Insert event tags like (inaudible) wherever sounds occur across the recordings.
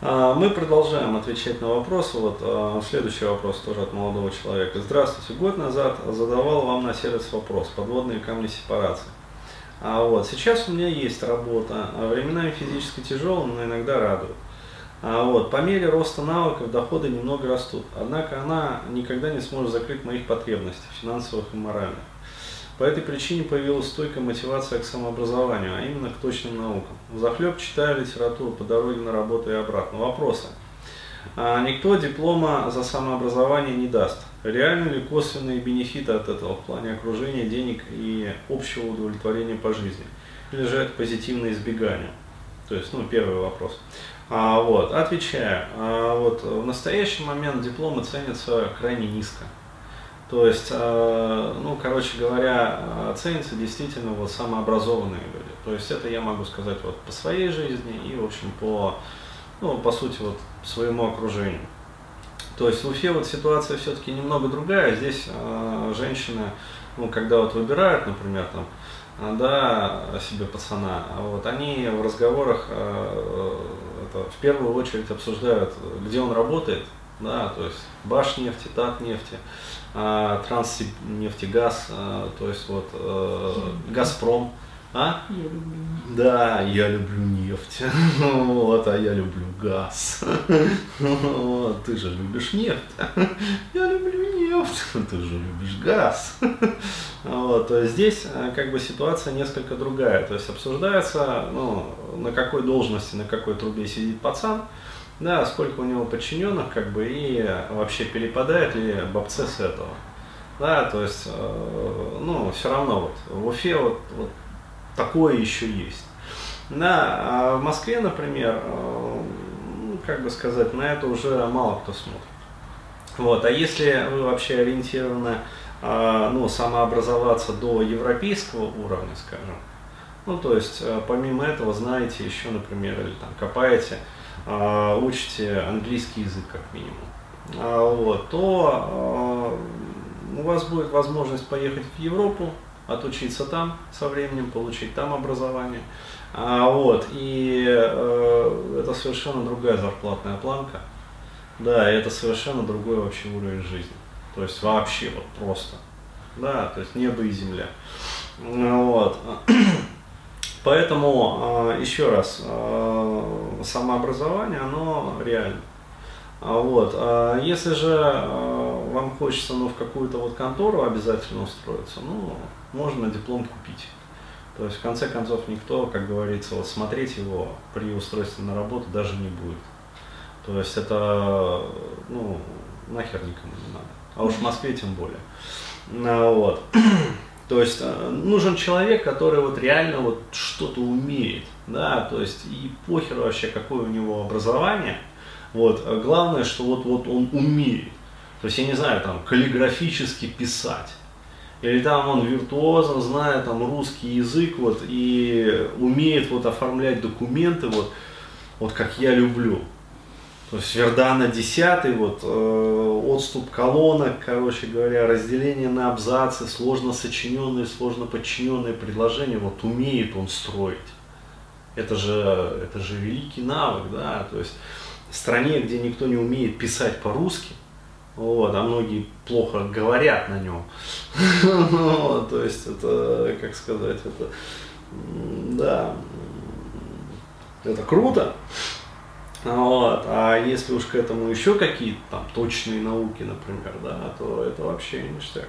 А, мы продолжаем отвечать на вопросы. Вот а, следующий вопрос тоже от молодого человека. Здравствуйте. Год назад задавал вам на сервис вопрос. Подводные камни сепарации. А вот сейчас у меня есть работа. Временами физически тяжелая, но иногда радует. А вот, по мере роста навыков доходы немного растут. Однако она никогда не сможет закрыть моих потребностей, финансовых и моральных. По этой причине появилась стойкая мотивация к самообразованию, а именно к точным наукам. Захлеб читаю литературу по дороге на работу и обратно. Вопросы. А, никто диплома за самообразование не даст. Реальны ли косвенные бенефиты от этого в плане окружения, денег и общего удовлетворения по жизни? Или же это позитивное избегание? То есть, ну, первый вопрос. А, вот, отвечаю. А, вот, в настоящий момент дипломы ценятся крайне низко. То есть, э, ну, короче говоря, ценятся действительно вот самообразованные люди. То есть это я могу сказать вот по своей жизни и, в общем, по, ну, по сути, вот своему окружению. То есть в Уфе вот ситуация все-таки немного другая. Здесь э, женщины, ну, когда вот выбирают, например, там, да, себе пацана, вот они в разговорах э, это, в первую очередь обсуждают, где он работает, да, то есть Башнефти, Татнефти, а, Транснефтегаз, а, то есть вот э, Газпром. А? Я люблю. Да, я люблю нефть. (laughs) Вот, а я люблю газ. (laughs) Вот, ты же любишь нефть. (laughs) Я люблю нефть. Ты же любишь газ. Вот, то есть здесь э, как бы ситуация несколько другая. То есть обсуждается, ну, на какой должности, на какой трубе сидит пацан да, сколько у него подчиненных, как бы, и вообще перепадает ли бобце с этого. Да, то есть, э, ну, все равно вот в Уфе вот, вот такое еще есть. Да, а в Москве, например, э, ну, как бы сказать, на это уже мало кто смотрит. Вот, а если вы вообще ориентированы, э, ну, самообразоваться до европейского уровня, скажем, ну, то есть, э, помимо этого, знаете еще, например, или там копаете, а, учите английский язык как минимум, а, вот, то а, у вас будет возможность поехать в Европу, отучиться там со временем, получить там образование. Вот, и э, это совершенно другая зарплатная планка. Да, это совершенно другой вообще уровень жизни. То есть вообще вот просто. Да, то есть небо и земля. Вот. Поэтому, а, еще раз, а, самообразование, оно реально. А вот. Если же вам хочется ну, в какую-то вот контору обязательно устроиться, ну, можно диплом купить. То есть, в конце концов, никто, как говорится, вот смотреть его при устройстве на работу даже не будет. То есть, это, ну, нахер никому не надо. А уж в Москве тем более. Вот. То есть э, нужен человек, который вот реально вот что-то умеет, да, то есть и похер вообще, какое у него образование, вот, а главное, что вот, вот он умеет. То есть, я не знаю, там, каллиграфически писать. Или там он виртуозно знает там русский язык вот, и умеет вот оформлять документы вот, вот как я люблю. То есть Вердана 10, вот, э, отступ колонок, короче говоря, разделение на абзацы, сложно сочиненные, сложно подчиненные предложения, вот умеет он строить. Это же, это же великий навык, да, то есть в стране, где никто не умеет писать по-русски, вот, а многие плохо говорят на нем, (laughs) то есть это, как сказать, это, да, это круто, вот. А если уж к этому еще какие-то там точные науки, например, да, то это вообще ништяк.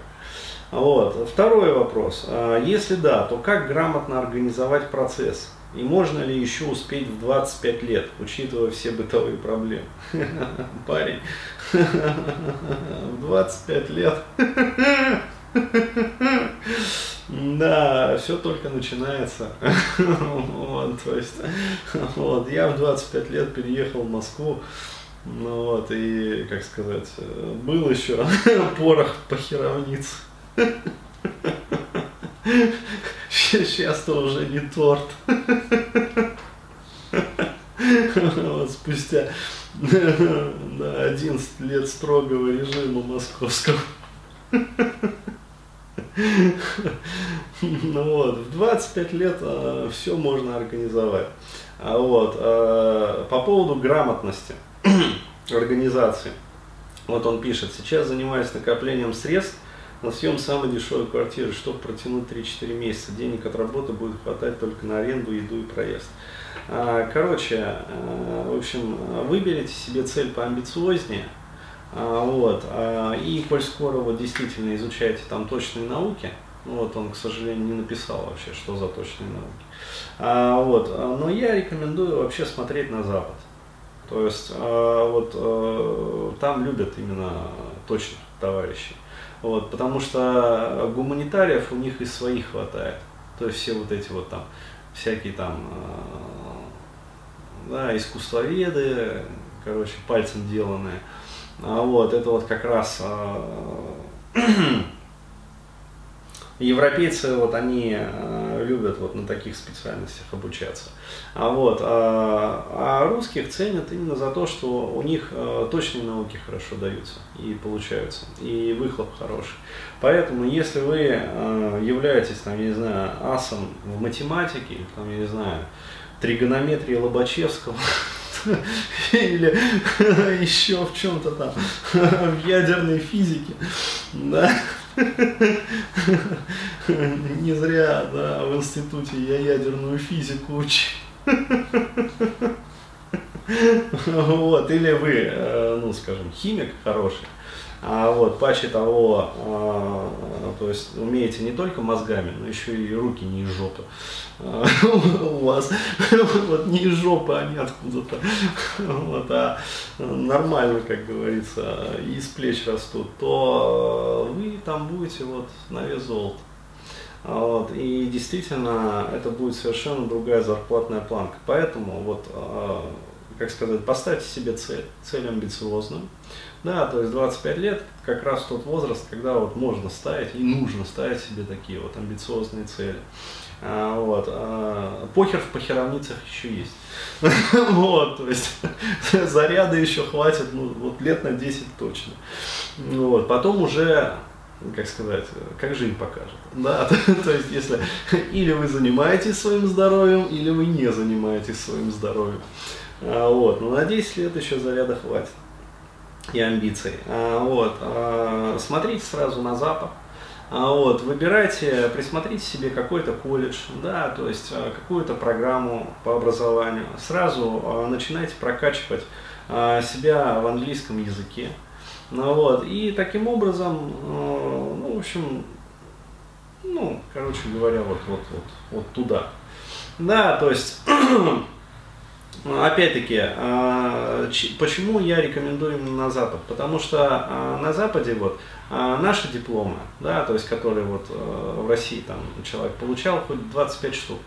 Вот. Второй вопрос. А если да, то как грамотно организовать процесс? И можно ли еще успеть в 25 лет, учитывая все бытовые проблемы? (laughs) Парень, (laughs) в 25 лет (laughs) да, все только начинается. (laughs) вот, то есть, вот, я в 25 лет переехал в Москву, ну вот, и, как сказать, был еще (laughs) порох по херовнице. Сейчас-то (laughs) уже не торт. вот, спустя да, 11 лет строгого режима московского. Ну вот, в 25 лет э, все можно организовать. А вот, э, по поводу грамотности (clears throat) организации. Вот он пишет, сейчас занимаюсь накоплением средств на съем самой дешевой квартиры, чтобы протянуть 3-4 месяца. Денег от работы будет хватать только на аренду, еду и проезд. А, короче, э, в общем, выберите себе цель поамбициознее, а, вот, а, и коль скоро вот действительно изучаете там точные науки, ну вот он, к сожалению, не написал вообще, что за точные науки. А, вот, но я рекомендую вообще смотреть на Запад. То есть а, вот а, там любят именно точных товарищей. Вот, потому что гуманитариев у них и своих хватает. То есть все вот эти вот там всякие там да, искусствоведы, короче, пальцем деланные. А вот, это вот как раз (clears throat) Европейцы, вот они э, любят вот на таких специальностях обучаться. А вот, а, а русских ценят именно за то, что у них точные науки хорошо даются и получаются, и выхлоп хороший. Поэтому, если вы являетесь, там, я не знаю, асом в математике, там, я не знаю, тригонометрии Лобачевского, (laughs) или (laughs) еще в чем-то там, (laughs) в ядерной физике, да, (laughs) Не зря, да, в институте я ядерную физику учил. Вот, или вы, э, ну, скажем, химик хороший, а вот паче того, а, то есть умеете не только мозгами, но еще и руки не из жопы. А, (laughs) у вас вот не из жопы, они откуда-то. Вот, а нормально, как говорится, из плеч растут, то вы там будете вот на вес золота. Вот, и действительно, это будет совершенно другая зарплатная планка. Поэтому, вот, а, как сказать, поставьте себе цель, цель амбициозную. Да, то есть 25 лет как раз тот возраст, когда вот можно ставить и нужно ставить себе такие вот амбициозные цели. А, вот. А, похер в похеровницах еще есть. (laughs) вот, то есть (laughs) заряда еще хватит, ну, вот лет на 10 точно. Вот, потом уже как сказать, как жизнь покажет. Да, (laughs) то есть если или вы занимаетесь своим здоровьем, или вы не занимаетесь своим здоровьем. А, вот, но на 10 лет еще заряда хватит и амбиций. А, вот, а, смотрите сразу на Запад. А, вот, выбирайте, присмотрите себе какой-то колледж, да, то есть какую-то программу по образованию. Сразу начинайте прокачивать себя в английском языке. Ну, вот, и таким образом, ну, в общем, ну, короче говоря, вот, вот, вот, вот туда. Да, то есть (clears throat) Опять-таки, а, почему я рекомендую именно на Запад? Потому что а, на Западе вот а, наши дипломы, да, то есть которые вот в России там человек получал хоть 25 штук,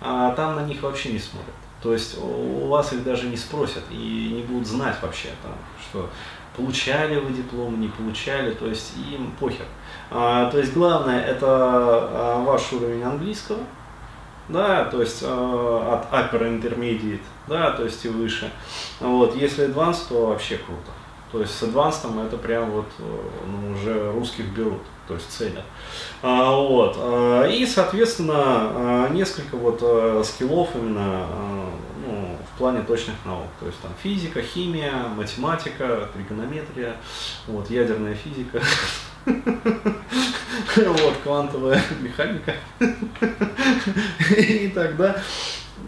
там на них вообще не смотрят. То есть у вас их даже не спросят и не будут знать вообще, там, что получали вы диплом, не получали, то есть им похер. то есть главное это ваш уровень английского, да, то есть э, от upper intermediate, да, то есть и выше. Вот, если advanced, то вообще круто. То есть с advanced это прям вот э, ну, уже русских берут, то есть ценят. А, вот. А, и, соответственно, а, несколько вот скиллов именно ну, в плане точных наук. То есть там физика, химия, математика, тригонометрия, вот, ядерная физика. (laughs) (laughs) Вот, квантовая механика. И тогда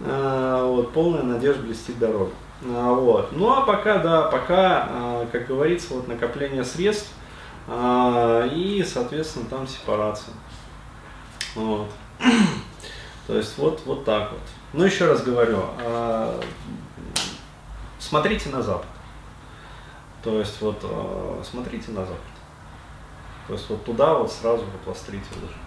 а, вот, полная надежда блестит дорога. А, вот. Ну а пока, да, пока, а, как говорится, вот накопление средств и, соответственно, там сепарация. Вот. (clears throat) То есть вот, вот так вот. Ну еще раз говорю, смотрите на Запад. То есть вот смотрите на Запад. То есть вот туда вот сразу вот вострите лыжи.